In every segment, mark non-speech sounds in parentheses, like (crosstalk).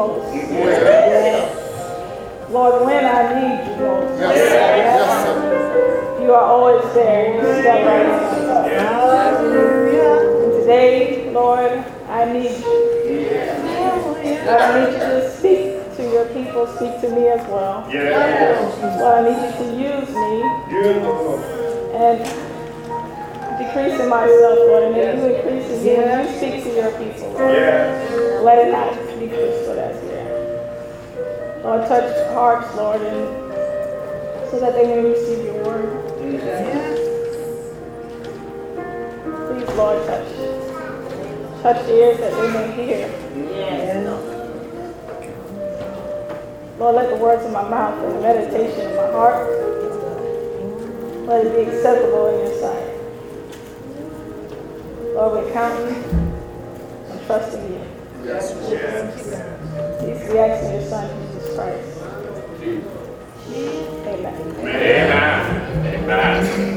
Need you. Lord, when I need you most. Yes. Yes. You are always there. You step right in. And today, Lord, I need you. Lord, I need you to speak to your people, speak to me as well. Lord, I need you to use me and decrease in myself, Lord, and then you increase in me and you speak to your people, Lord. Let it not Lord, touch hearts, Lord, and so that they may receive your word. Please, Lord, touch. Touch the ears that they may hear. Lord, let the words of my mouth and the meditation of my heart, let it be acceptable in your sight. Lord, we count you and trust in you. Yes, These we ask in your Son, Amen. Amen.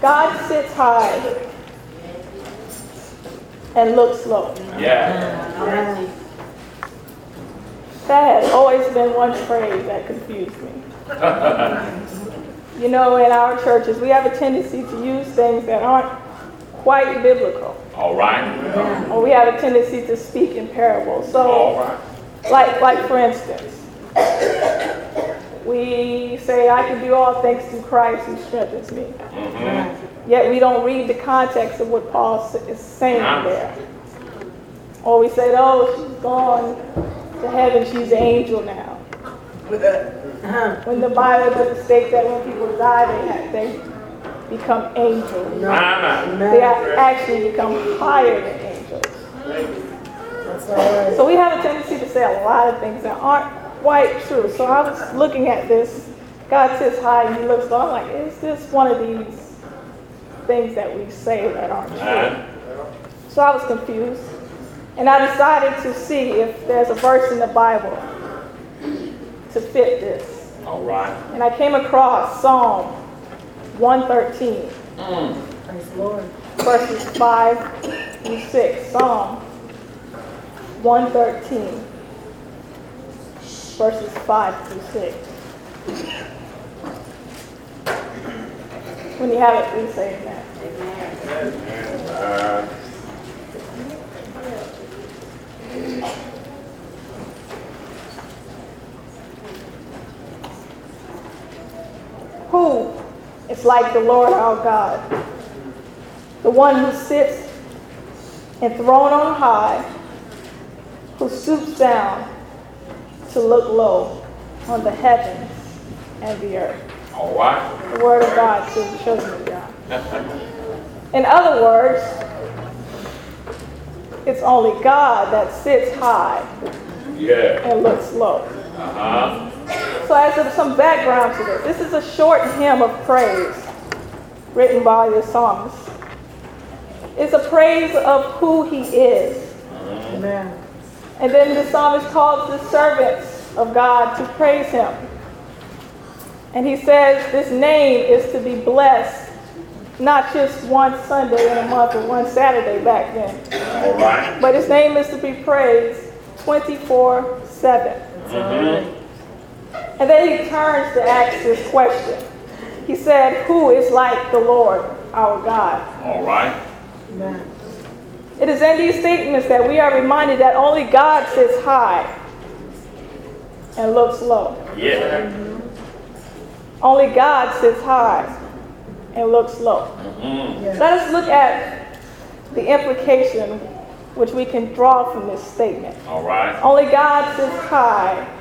God sits high and looks low. Yeah. That has always been one phrase that confused me. (laughs) You know, in our churches, we have a tendency to use things that aren't quite biblical, All right. or we have a tendency to speak in parables. So, right. like, like for instance, we say, "I can do all things through Christ who strengthens me." Mm-hmm. Yet we don't read the context of what Paul is saying there. Or we say, "Oh, she's gone to heaven; she's an angel now." When the Bible doesn't state that when people die, they have, they become angels. Amen. Ah, ah. They a- actually become higher than angels. So we have a tendency to say a lot of things that aren't quite true. So I was looking at this. God sits high and he looks low. I'm like, is this one of these things that we say that aren't true? Amen. So I was confused. And I decided to see if there's a verse in the Bible to fit this. All right. And I came across Psalm 113, verses 5 through 6. Psalm 113, verses 5 through 6. When you have it, please say amen. Uh, Who is like the Lord our God, the one who sits enthroned on high, who stoops down to look low on the heavens and the earth. all right. The word of God to the children of God. In other words, it's only God that sits high Yeah. and looks low. Uh-huh. So as some background to this, this is a short hymn of praise written by the psalmist. It's a praise of who he is. Amen. And then the psalmist calls the servants of God to praise him. And he says this name is to be blessed, not just one Sunday in a month or one Saturday back then, All right. but his name is to be praised 24 7. Mm-hmm. And then he turns to ask this question. He said, Who is like the Lord our God? All right. Amen. It is in these statements that we are reminded that only God sits high and looks low. Yeah. Only God sits high and looks low. Mm-hmm. Let us look at the implication which we can draw from this statement. All right. Only God sits high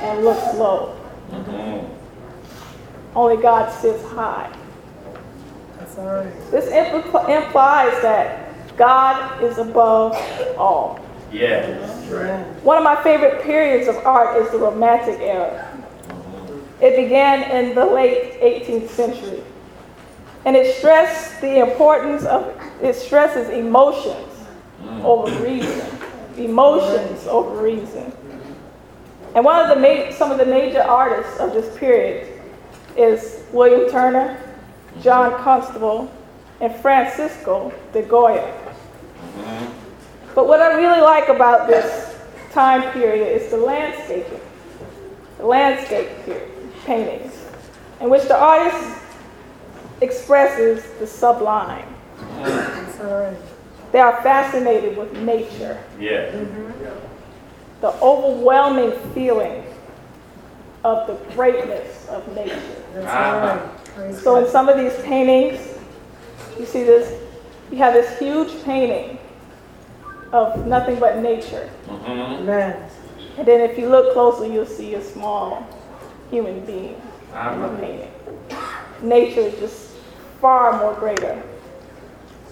and looks low. Mm-hmm. Only God sits high. That's all right. This impl- implies that God is above all. Yeah. Amen. One of my favorite periods of art is the Romantic era. It began in the late 18th century. And it stressed the importance of, it stresses emotions over reason. Emotions over reason. And one of the ma- some of the major artists of this period is William Turner, John Constable, and Francisco de Goya. Mm-hmm. But what I really like about this time period is the landscaping, the landscape period, paintings, in which the artist expresses the sublime. That's all right. They are fascinated with nature, Yeah. Mm-hmm. The overwhelming feeling of the greatness of nature. That's all right. Praise So in some of these paintings, you see this, you have this huge painting of nothing but nature. Mm-hmm. And then if you look closely, you'll see a small human being in the painting. Nature is just far more greater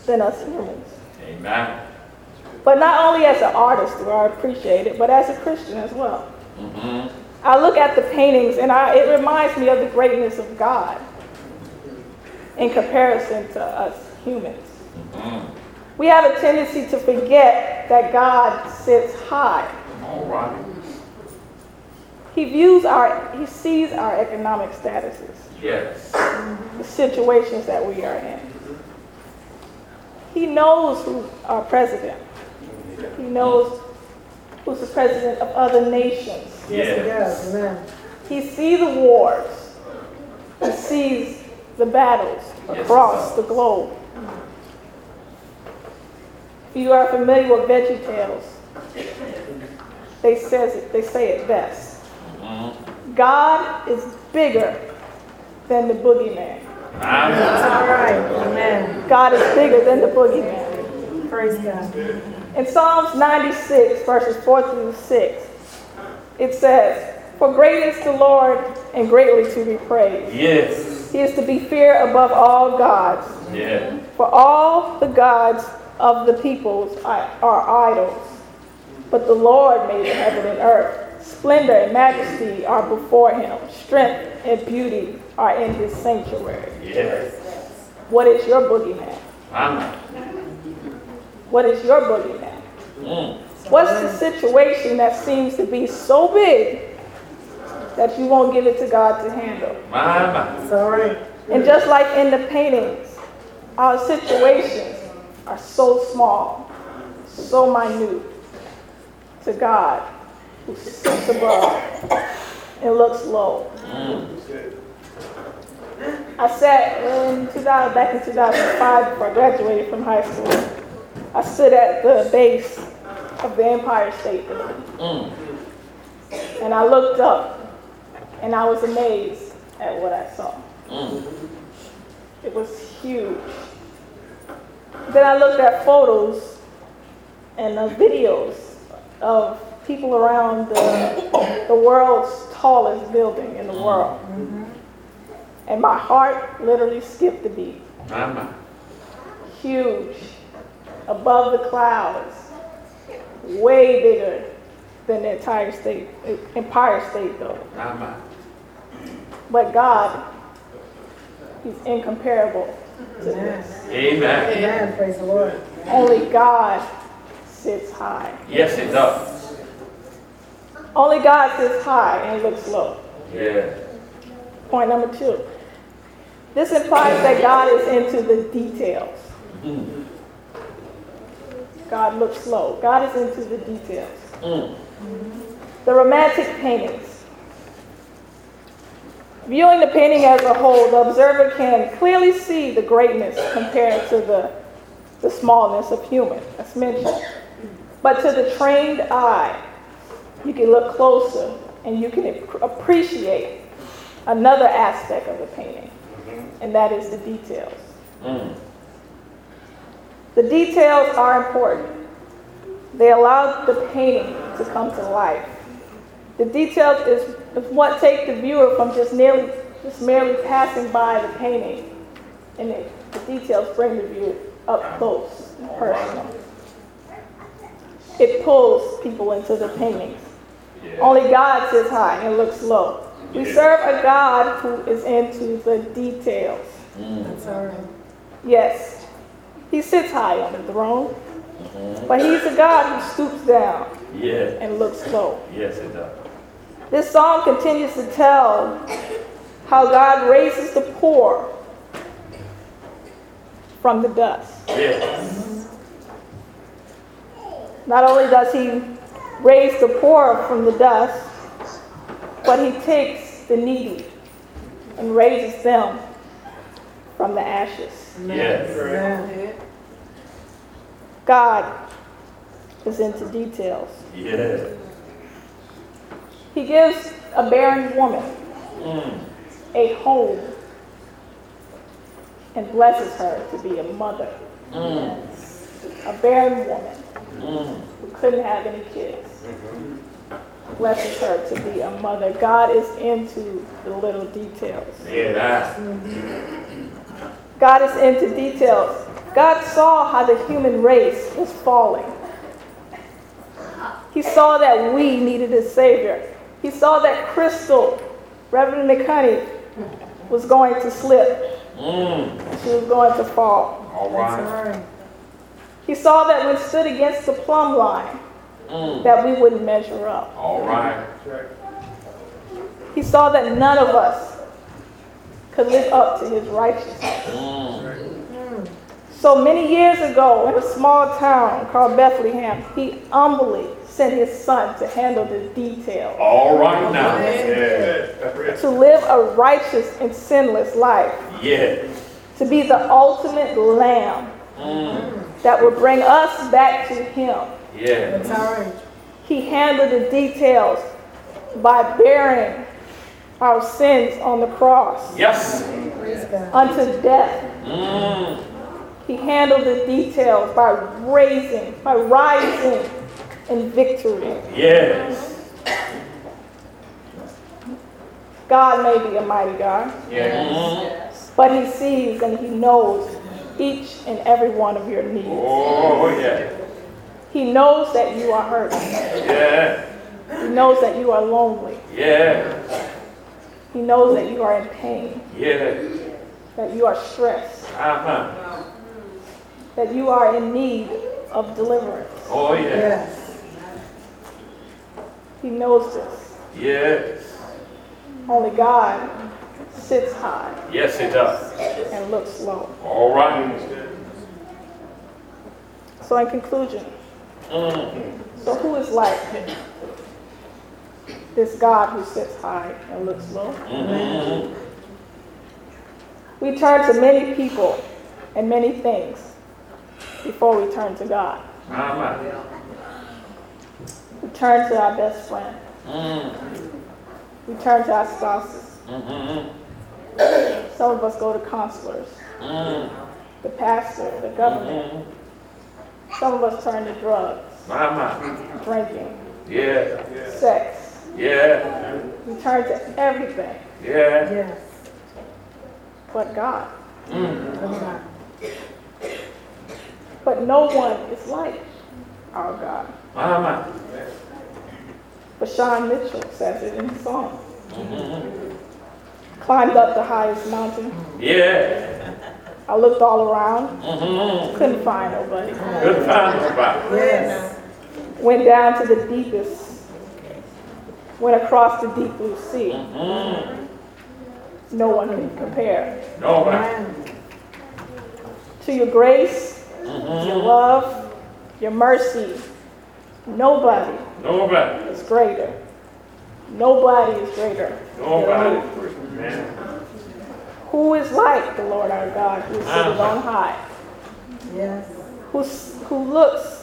than us humans. Amen. But not only as an artist do I appreciate it, but as a Christian as well. Mm-hmm. I look at the paintings and I, it reminds me of the greatness of God in comparison to us humans. Mm-hmm. We have a tendency to forget that God sits high. All right. He views our, he sees our economic statuses, Yes. the situations that we are in. He knows who our president. He knows who's the president of other nations. Yes, he does. Amen. He sees the wars. He sees the battles across he the globe. If you are familiar with Veggie Tales, they says it, they say it best. Mm-hmm. God is bigger than the boogeyman. Amen. All right. Amen. God is bigger than the boogeyman. Praise God. In Psalms 96, verses 4 through 6, it says, For great is the Lord and greatly to be praised. Yes. He is to be feared above all gods. Yeah. For all the gods of the peoples are, are idols. But the Lord made the heaven and earth. Splendor and majesty are before him. Strength and beauty are in his sanctuary. Yes. What is your boogeyman? Amen. What is your boogeyman? Mm. What's the situation that seems to be so big that you won't give it to God to handle? Amen. It's all right. And just like in the paintings, our situations are so small, so minute to God, who sits above and looks low. I sat in 2000, back in 2005 before I graduated from high school. I stood at the base of the Empire State Building Mm. and I looked up and I was amazed at what I saw. Mm. It was huge. Then I looked at photos and uh, videos of people around the, the world's tallest building in the world. And my heart literally skipped a beat. Amen. Huge, above the clouds, way bigger than the entire state, Empire State Building. Amen. But God, He's incomparable to Amen. this. Amen. Amen. Praise the Lord. Only God sits high. Yes, it does. Only God sits high and looks low. Yeah. Point number two. This implies that God is into the details. Mm. God looks slow. God is into the details. Mm. The romantic paintings. Viewing the painting as a whole, the observer can clearly see the greatness compared to the, the smallness of human, as mentioned. But to the trained eye, you can look closer and you can appreciate another aspect of the painting, and that is the details. Mm. The details are important. They allow the painting to come to life. The details is, is what take the viewer from just merely just merely passing by the painting, and it, the details bring the viewer up close and personal. It pulls people into the paintings. Yeah. Only God sits high and looks low. We serve a God who is into the details. Mm. That's all right. Yes, he sits high on the throne, mm-hmm. but he's a God who stoops down Yeah. and looks low. Yes, it does. This song continues to tell how God raises the poor from the dust. Yes. Not only does he raise the poor from the dust, but he takes the needy and raises them from the ashes. Yes. Amen. God is into details. Yes. He gives a barren woman Mm. a home and blesses her to be a mother. Mm. A barren woman Mm. who couldn't have any kids blesses her to be a mother. God is into the little details. Yeah. God is into details. God saw how the human race was falling. He saw that we needed a Savior. He saw that Krystle, Reverend McHoney, was going to slip. Mm. She was going to fall. All That's right. all right. He saw that when stood against the plumb line, Mm. that we wouldn't measure up. All right. He saw that none of us could live up to his righteousness. Mm. So many years ago, in a small town called Bethlehem, he humbly sent his son to handle the details, All right now. Yeah. to live a righteous and sinless life, Yes. to be the ultimate lamb Mm. that would bring us back to him. Yeah. That's all right. He handled the details by bearing our sins on the cross Yes. Unto death. Mm. He handled the details by raising, by rising in victory. Yes. God may be a mighty God, Yes. but He sees and He knows each and every one of your needs. Oh, yeah. He knows that you are hurt. Yeah. He knows that you are lonely. Yeah. He knows that you are in pain, Yeah. that you are stressed, Uh-huh. that you are in need of deliverance. Oh, yeah. Yes. He knows this. Yes. Only God sits high Yes, it does. and looks low. All right. So, in conclusion, Mm. so who is like this God who sits high and looks low? Mm. We turn to many people and many things before we turn to God. Uh-huh. We turn to our best friend. Mm. We turn to our spouses. Mhm. Some of us go to counselors, Mm. the pastor, the government. Mhm. Some of us turn to drugs, Mama. drinking, Yeah. sex. Yeah. We turn to everything Yeah. Yes. but God. Mm. But no one is like our God. Mama. VaShawn Mitchell says it in his song. Mm-hmm. Climbed up the highest mountain. Yeah. I looked all around, Mm-hmm. couldn't find nobody. Good times about. Yes. Went down to the deepest, went across the deep blue sea. Mhm. No one can compare No, man. Amen. to your grace, your Mhm. love, your mercy. Nobody Nobody. is greater. Nobody is greater. Nobody. Man. Who is like the Lord our God who sits on high? Yes. who, who looks,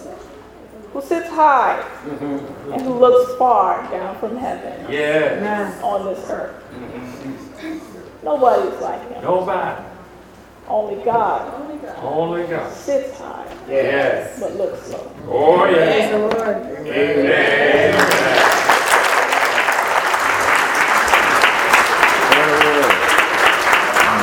who sits high mm-hmm. and who looks far down from heaven on this earth. Mm-hmm. Nobody's like him. Nobody. Only God. Only God. Only God. Sits high. Yes. But looks low. Oh, yes. Amen. Amen. Amen.